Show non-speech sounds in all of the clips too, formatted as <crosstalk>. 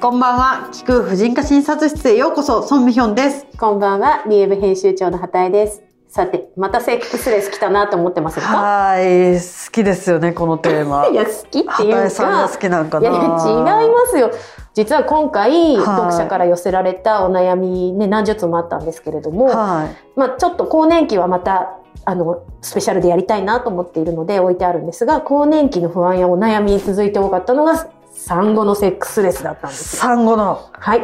こんばんは。聞く婦人科診察室へようこそ、ソンミヒョンです。こんばんは、リエブ編集長の畑江です。さて、またセックスレス来たなと思ってますか？はい、好きですよね、このテーマ。<laughs> いや、好きっていう畑か。江さんが好きなんかな。いやいや、違いますよ。実は今回、はい読者から寄せられたお悩み、ね、何十つもあったんですけれども、はい。まあちょっと更年期はまた、あの、スペシャルでやりたいなと思っているので置いてあるんですが、更年期の不安やお悩みに続いて多かったのが、産後のセックスレスだったんですよ。産後の、はい。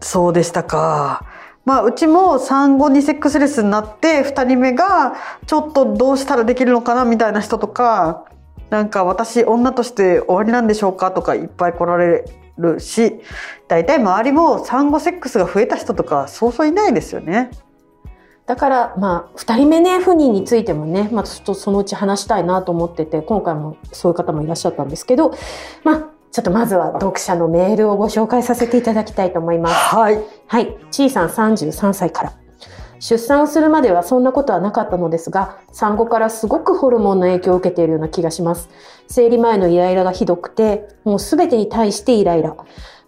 そうでしたか。まあ、うちも産後にセックスレスになって、二人目が、ちょっとどうしたらできるのかな、みたいな人とか、なんか私、女として終わりなんでしょうかとかいっぱい来られるし、大体周りも産後セックスが増えた人とか、そうそういないですよね。だから、まあ、二人目ね、不妊についてもね、まあ、ちょっとそのうち話したいなと思ってて、今回もそういう方もいらっしゃったんですけど、まあ、ちょっとまずは読者のメールをご紹介させていただきたいと思います。はい。はい。ちいさん33歳から。出産をするまではそんなことはなかったのですが、産後からすごくホルモンの影響を受けているような気がします。生理前のイライラがひどくて、もうすべてに対してイライラ。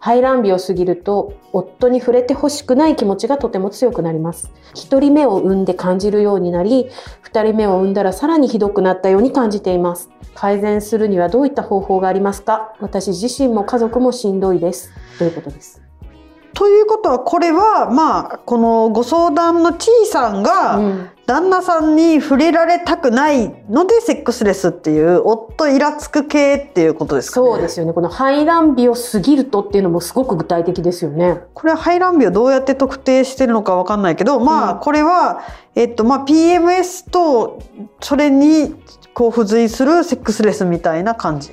排卵日を過ぎると、夫に触れてほしくない気持ちがとても強くなります。一人目を産んで感じるようになり、二人目を産んだらさらにひどくなったように感じています。改善するにはどういった方法がありますか？私自身も家族もしんどいです。ということです。ということは、これは、まあ、このご相談のちいさんが、うん旦那さんに触れられたくないのでセックスレスっていう夫イラつく系っていうことですかね。そうですよね。この排卵日を過ぎるとっていうのもすごく具体的ですよね。これは排卵日をどうやって特定してるのかわかんないけど、まあうんこれは、えっとまあ PMS とそれにこう付随するセックスレスみたいな感じ。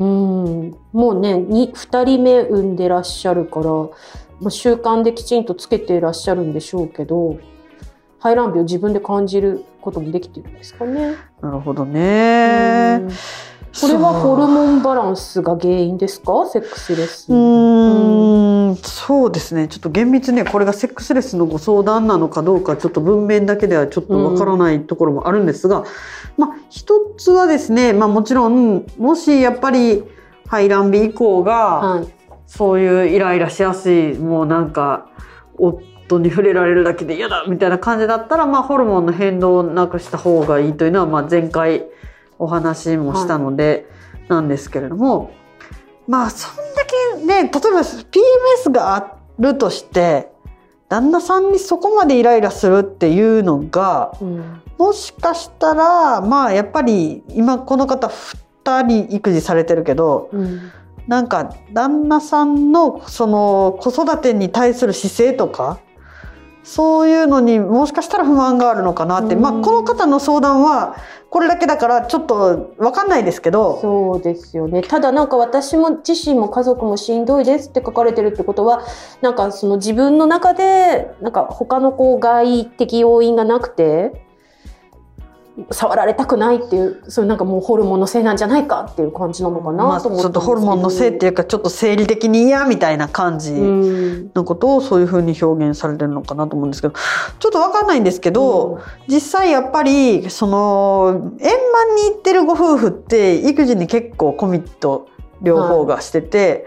うん。もうね、に、二人目産んでらっしゃるから、まあ、習慣できちんとつけていらっしゃるんでしょうけど、排卵日を自分で感じることもできてるんですかね。なるほどねうん。これはホルモンバランスが原因ですか？セックスレス。うーんそうですねちょっと厳密にはこれがセックスレスのご相談なのかどうかちょっと文面だけではちょっとわからないところもあるんですが、まあ一つはですね、まあ、もちろんもしやっぱり排卵日以降がはい。そういうイライラしやすいもうなんか夫に触れられるだけで嫌だみたいな感じだったら、まあ、ホルモンの変動をなくした方がいいというのは、まあ、前回お話もしたのでなんですけれども、まあそんだけね例えば PMS があるとして旦那さんにそこまでイライラするっていうのがうん。もしかしたらまあやっぱり今この方2人育児されてるけどうん。なんか旦那さんのその子育てに対する姿勢とかそういうのにもしかしたら不満があるのかなって、うん。まあこの方の相談はこれだけだからちょっと分かんないですけど。そうですよね。ただなんか私も自身も家族もしんどいですって書かれてるってことは、なんかその自分の中で、なんか他のこう外的要因がなくて、触られたくないっていう、そういうなんかもうホルモンのせいなんじゃないかっていう感じなのかまあちなと思って、ょっとホルモンのせいっていうかちょっと生理的に嫌みたいな感じうん。のことをそういうふうに表現されてるのかなと思うんですけどちょっと分かんないんですけど、実際やっぱりその円満に行ってるご夫婦って育児に結構コミット両方がしてて、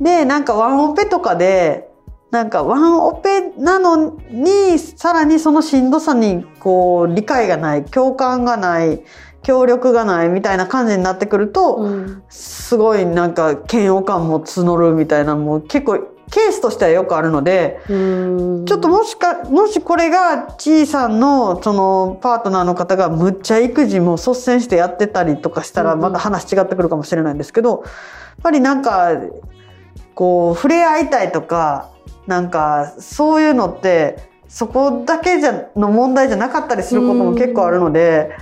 でなんかワンオペとかでなんかワンオペなのにさらにそのしんどさにこう理解がない共感がない協力がないみたいな感じになってくると、うん。すごいなんか嫌悪感も募るみたいなのも結構ケースとしてはよくあるので。うん。ちょっともしか、もしこれが、ちいさんの、その、パートナーの方が、むっちゃ育児も率先してやってたりとかしたら、また話違ってくるかもしれないんですけど、やっぱりなんか、こう、触れ合いたいとか、なんか、そういうのって、そこだけじゃ、の問題じゃなかったりすることも結構あるので、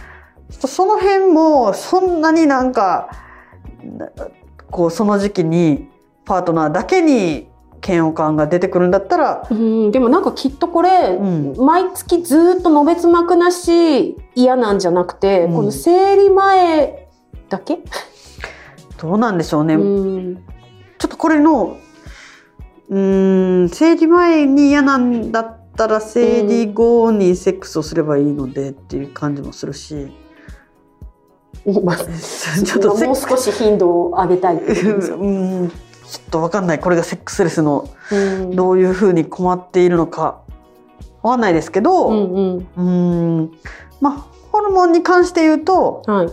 ちょっとその辺も、そんなになんか、なこう、その時期に、パートナーだけに嫌悪感が出てくるんだったら、うん、でもなんかきっとこれ、ん。毎月ずっとのべつ幕なし嫌なんじゃなくて、うん。この生理前だけ、どうなんでしょうね。うん。ちょっとこれの、うーん、生理前に嫌なんだったら生理後にセックスをすればいいのでっていう感じもするし、まあ <laughs> ちょっともう少し頻度を上げたいうん。ちょっとわかんない。これがセックスレスのうん。どういうふうに困っているのか。わかんないですけど、うんうん。うん。まあホルモンに関して言うとはい。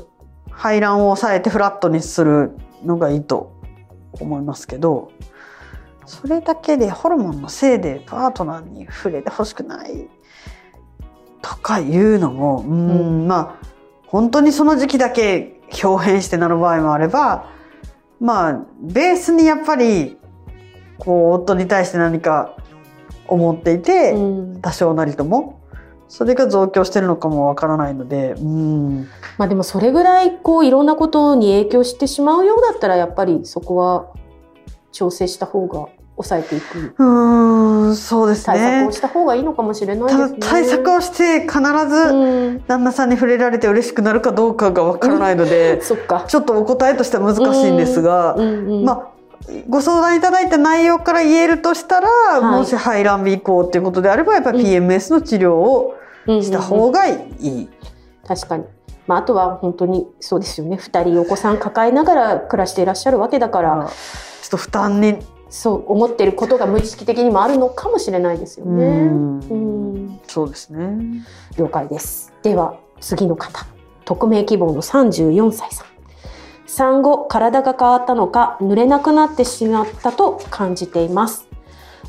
排卵を抑えてフラットにするのがいいと思いますけどそれだけでホルモンのせいでパートナーに触れてほしくないとかいうのもうん、まあ本当にその時期だけ表変してなる場合もあればまあベースにやっぱりこう夫に対して何か思っていて、うん。多少なりともそれが増強してるのかもわからないのでうん。まあでもそれぐらいこういろんなことに影響してしまうようだったらやっぱりそこは調整した方が抑えていくうーんそうです対策ねをした方がいいのかもしれないですね。ただ対策をして必ずうん、旦那さんに触れられて嬉しくなるかどうかがわからないので、<laughs> そっか。ちょっとお答えとしては難しいんですが、うんうん、まあご相談いただいた内容から言えるとしたら、いもし排卵日以降っていうことであればやっぱり PMS の治療をした方がいい。確かに。まあ、あとは本当にそうですよね。二人お子さん抱えながら暮らしていらっしゃるわけだから、ちょっと負担に、そう思っていることが無意識的にもあるのかもしれないですよね。うんうんそうですね。了解です。では次の方。匿名希望の34歳さん。産後体が変わったのか濡れなくなってしまったと感じています。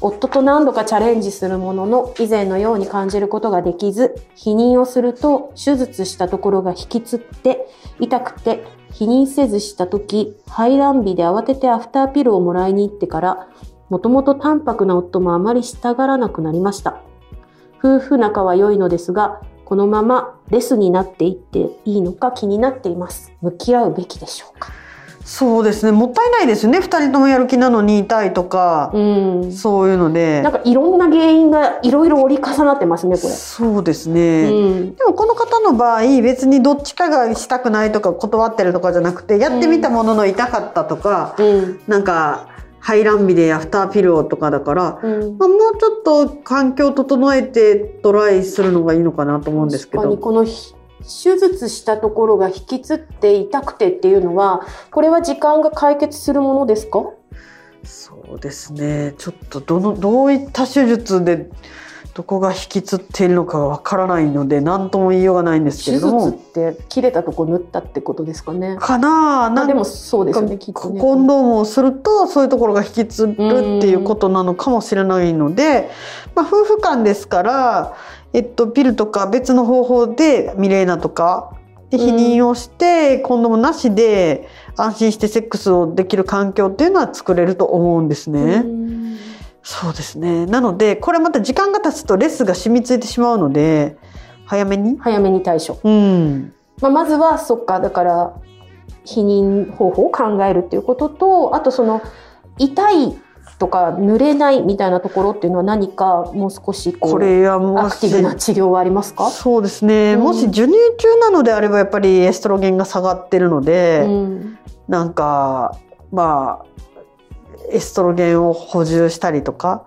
夫と何度かチャレンジするものの以前のように感じることができず避妊をすると手術したところが引きつって痛くて避妊せずした時排卵日で慌ててアフターピルをもらいに行ってからもともと淡白な夫もあまりしたがらなくなりました。夫婦仲は良いのですが、このままレスになっていっていいのか気になっています。向き合うべきでしょうか。そうですね。もったいないですよね。二人ともやる気なのに痛いとか、うん。そういうのでなん。かいろんな原因がいろいろ折り重なってますね、これ。そうですうね。ん。でもこの方の場合別にどっちかがしたくないとか断ってるとかじゃなくてやってみたものの痛かったとか、うん。なんか排卵日でアフターピルをとかだから、うん。まあ、もうちょっと環境を整えてトライするのがいいのかなと思うんですけど。このひ手術したところが引きつって痛くてっていうのは、これは時間が解決するものですか？そうですね。ちょっとどのどういった手術でどこが引きつっているのかがわからないので何とも言いようがないんですけれども。って切れたとこ縫ったってことですかね？かなあなんまあでもそうですよね、きっとね。コンドームをするとそういうところが引きつるっていうことなのかもしれないので、まあ、夫婦間ですから、えっと、ピルとか別の方法でミレーナとかで避妊をして、コンドームなしで安心してセックスをできる環境っていうのは作れると思うんですね。うんそうですねなのでこれまた時間が経つとレスが染みついてしまうので早めに？早めに対処。うんまあ、まずはそっかだから避妊方法を考えるっていうこととあとその痛いとか濡れないみたいなところっていうのは何かもう少しこうこれはもアクティブな治療はありますか、そうですね、うん。もし授乳中なのであればやっぱりエストロゲンが下がってるので、うん。なんかまあエストロゲンを補充したりとか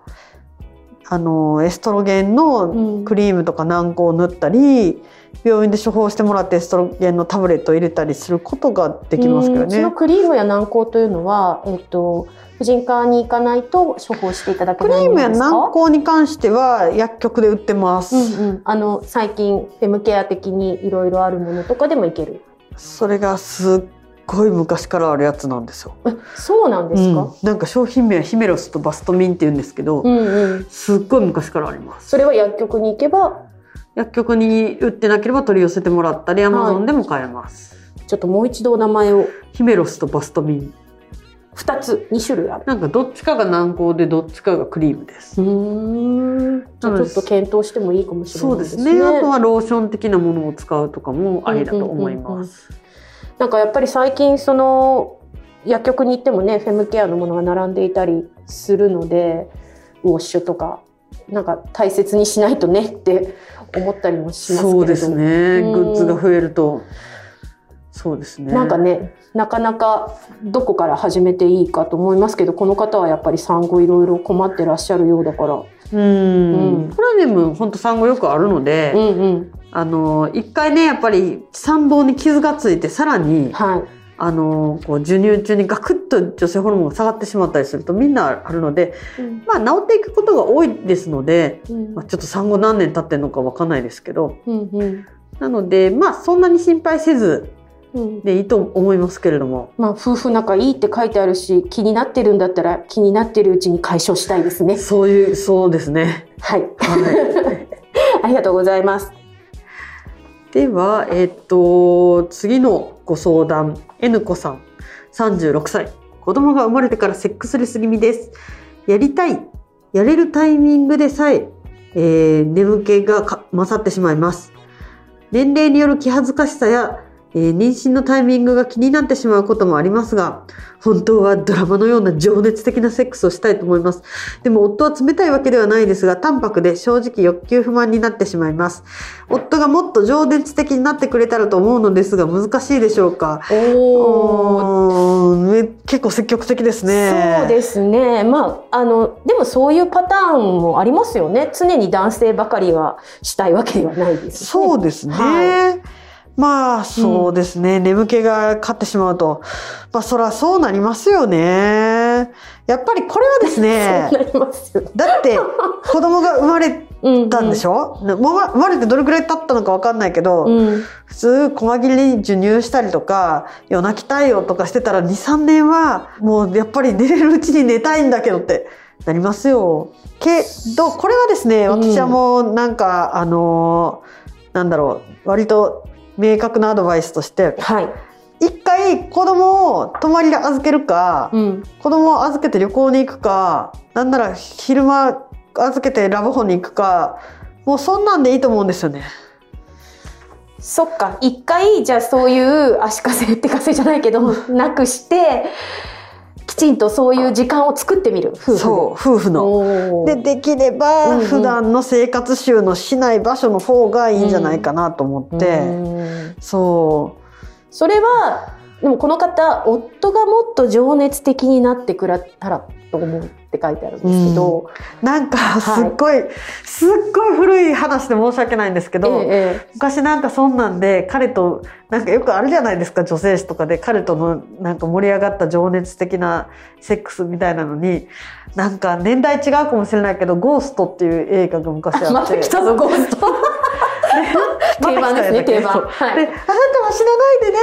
あのエストロゲンのうん。クリームとか軟膏を塗ったり病院で処方してもらってエストロゲンのタブレットを入れたりすることができますけどねうんその。クリームや軟膏というのは、えっと婦人科に行かないと処方していただけクリないームや軟ものですか膏に関しては薬局で売ってます。うんうん、あの最近フェムケア的にいろいろあるものとかでもいける？それがすっごい昔からあるやつなんですよ。えそうなんですか、うんなんか商品名はヒメロスとバストミンって言うんですけど、うんうん、すっごい昔からあります。それは薬局に行けば薬局に売ってなければ取り寄せてもらったり、アマゾンでも買えます。ちょっともう一度お名前をヒメロスとバストミン。2つ2種類あるなんかどっちかが軟膏でどっちかがクリームです。うーんちょっと検討してもいいかもしれそないでねうですすね。あとはローション的なものを使うとかもありだと思います。なんかやっぱり最近その薬局に行ってもねフェムケアのものが並んでいたりするのでウォッシュとかなんか大切にしないとねって思ったりもしますけれどそうですね。うんグッズが増えると。そうですね。なんかねなかなかどこから始めていいかと思いますけどこの方はやっぱり産後いろいろ困ってらっしゃるようだからうん。うんこれはでも本当産後よくあるので、うんうんあの、一回ね、やっぱり産道に傷がついて、さらにはいあのこう授乳中にガクッと女性ホルモンが下がってしまったりするとみんなあるので、うんまあ、治っていくことが多いですので、うんまあ、ちょっと産後何年経ってるのかわかんないですけどうんうんなのでまあそんなに心配せずうんでいいと思いますけれども。まあ、夫婦仲いいって書いてあるし気になってるんだったら気になってるうちに解消したいですね。そういうそうですね。はい、はい <laughs> ありがとうございます。では、えっと、次のご相談、N 子さん、36歳。子供が生まれてからセックスレス気味です。やりたい、やれるタイミングでさえ、えー眠気が勝ってしまいます。年齢による気恥ずかしさや、えー妊娠のタイミングが気になってしまうこともありますが、本当はドラマのような情熱的なセックスをしたいと思います。でも夫は冷たいわけではないですが、淡白で正直欲求不満になってしまいます。夫がもっと情熱的になってくれたらと思うのですが、難しいでしょうか？おーうーんめ結構積極的ですね。そうですね。まあ、あの、でもそういうパターンもありますよね。常に男性ばかりはしたいわけではないですしね、そうですね。はまあ、そうですね。眠気が勝ってしまうと。まあ、そらそうなりますよね。やっぱりこれはですねそう、なりますよね。だって子供が生まれうんたんでしょ、ねもま生まれてどれくらい経ったのかわかんないけど、うん。普通細切れに授乳したりとか夜泣きたいよとかしてたら23年はもうやっぱり寝れるうちに寝たいんだけどってなりますよ。けどこれはですねうん私はもうなんか、あのーなんだろう割と明確なアドバイスとしてはい。一回子供を泊まりで預けるか、うん。子供を預けて旅行に行くかなんなら昼間預けてラブホに行くかもうそんなんでいいと思うんですよね。そっか。一回、じゃあそういう足かせってかせじゃないけど、なくして、きちんとそういう時間を作ってみる。夫婦で。そう夫婦の。でできれうんばうん普段の生活習のしない場所の方がいいんじゃないかなと思って、うんそそれはでもこの方夫がもっと情熱的になってくれたらと思うって書いてあるんですけど、うなんかはい。すっごい、すっごい古い話で申し訳ないんですけど、ええ昔なんかそんなんで彼となんかよくあるじゃないですか女性誌とかで彼とのなんか盛り上がった情熱的なセックスみたいなのになんか年代違うかもしれないけど「ゴースト」っていう映画が昔あって。<laughs> また来たぞゴースト <laughs> 定番ですね定番。で、あなたは死なないでね、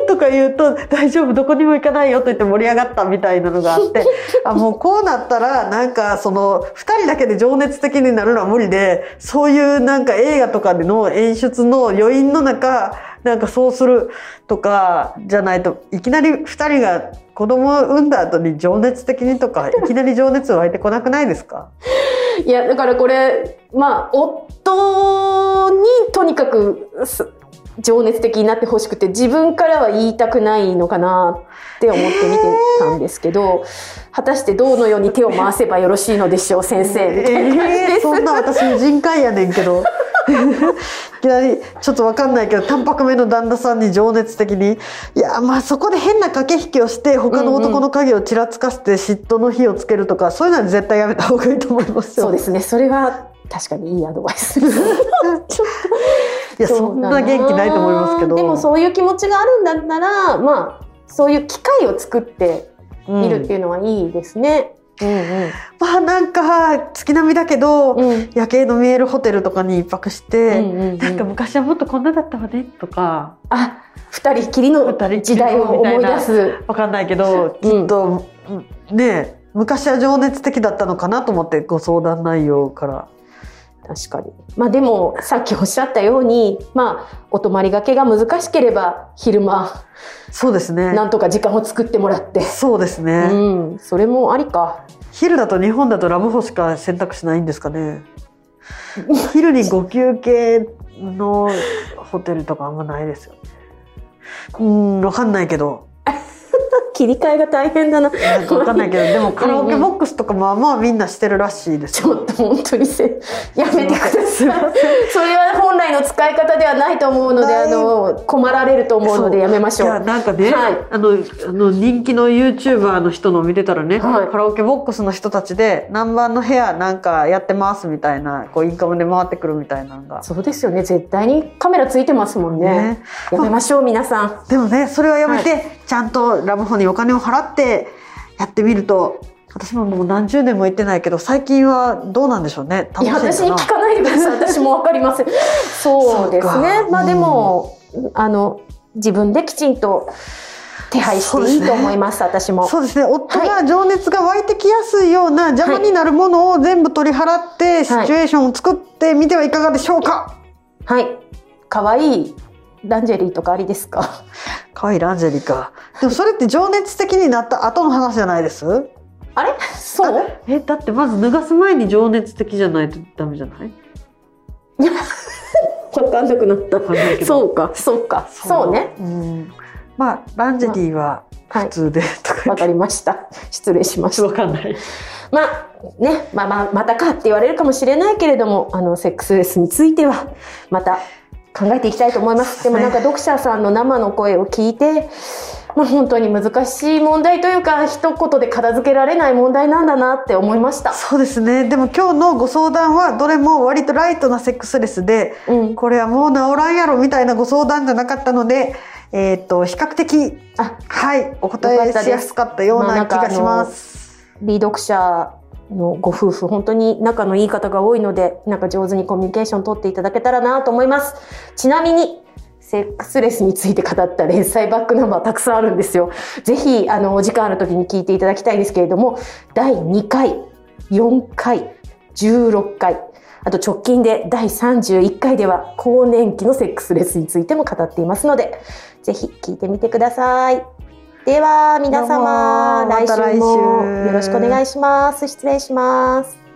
うんとか言うと、大丈夫、どこにも行かないよと言って盛り上がったみたいなのがあって、<laughs> あ、もうこうなったら、なんかその、二人だけで情熱的になるのは無理で、そういうなんか映画とかでの演出の余韻の中、なんかそうするとかじゃないと、いきなり二人が子供を産んだ後に情熱的にとか、いきなり情熱湧いてこなくないですか？<laughs> いやだからこれまあ夫にとにかくす情熱的になってほしくて自分からは言いたくないのかなって思って見てたんですけど果たしてどのように手を回せばよろしいのでしょう先生みたいな感じえー。そんな私も人海やねんけどいきなりちょっとわかんないけど淡白めの旦那さんに情熱的にいやまあそこで変な駆け引きをして他の男の影をちらつかせて嫉妬の火をつけるとかそういうのは絶対やめた方がいいと思いますよ。そうですねそれは確かにいいアドバイスです。ちょっいやとそんな元気ないと思いますけど。でもそういう気持ちがあるんだったらまあそういう機会を作ってみるっていうのはいいですね。うんまあなんか月並みだけど、うんうん夜景の見えるホテルとかに一泊して、うんうんうんなんか昔はもっとこんなだったわねとかあ二人きりの時代を思い出す。わかんないけどきっと、ね昔は情熱的だったのかなと思ってご相談内容から。確かに。まあでもさっきおっしゃったように、まあお泊まりがけが難しければ昼間そうですね。なんとか時間を作ってもらって。そうですうね、ん、それもありか。昼だと日本だとラブホしか選択肢ないんですかね。<laughs> 昼にご休憩のホテルとかあんまないですよね。うん、わかんないけど。切り替えが大変だな。なんかわかんないけど、<laughs> でもカラオケボックスとかまあまあみんなしてるらしいですよ。ちょっと本当にせやめてください。それは本来の使い方ではないと思うので、あの困られると思うのでやめましょいやう。なんかね、はいあのあの人気の YouTuber の人のを見てたらね、はいカラオケボックスの人たちで何番の部屋なんかやってますみたいなこうインカムで回ってくるみたいなのがそうですよね。絶対にカメラついてますもんね。ねやめましょう皆さん。でもねそれはやめて、ちゃんとラブホにお金を払ってやってみると私ももう何十年も行ってないけど最近はどうなんでしょうね？楽しいかな？私に聞かないでください私もわかりません。<laughs> そうですね。まあでも、あの自分できちんと手配していいと思います私も。そうですね。夫が情熱が湧いてきやすいような邪魔になるものを全部取り払って、シチュエーションを作ってみてはいかがでしょうか？はい。可愛いランジェリーとかありですか？<laughs> 可愛いランジェリーか。でもそれって情熱的になった後の話じゃないです？あれ？そう？えだってまず脱がす前に情熱的じゃないとダメじゃない？<laughs> わかんなくなった。そうか。そうか。そう。ね。うん。まあランジェリーははい。普通で、とか。わかりました。失礼しました。わかんない。まあね、まあまあ、またかって言われるかもしれないけれども、あの、セックスレスについては、また考えていきたいと思います。でもなんか読者さんの生の声を聞いて、まあ本当に難しい問題というか、一言で片付けられない問題なんだなって思いました。そうですねでも今日のご相談はどれも割とライトなセックスレスでうん。これはもう治らんやろみたいなご相談じゃなかったのでえっ、と比較的あ、はいお答えしやすかったような気がします。リー読者のご夫婦、本当に仲のいい方が多いので、なんか上手にコミュニケーション取っていただけたらなと思います。ちなみに、セックスレスについて語った連載バックナンバーたくさんあるんですよ。ぜひ、あの、お時間ある時に聞いていただきたいんですけれども、第2回、4回、16回、あと直近で第31回では更年期のセックスレスについても語っていますので、ぜひ聞いてみてください。では、皆様、来週もよろしくお願いします。失礼します。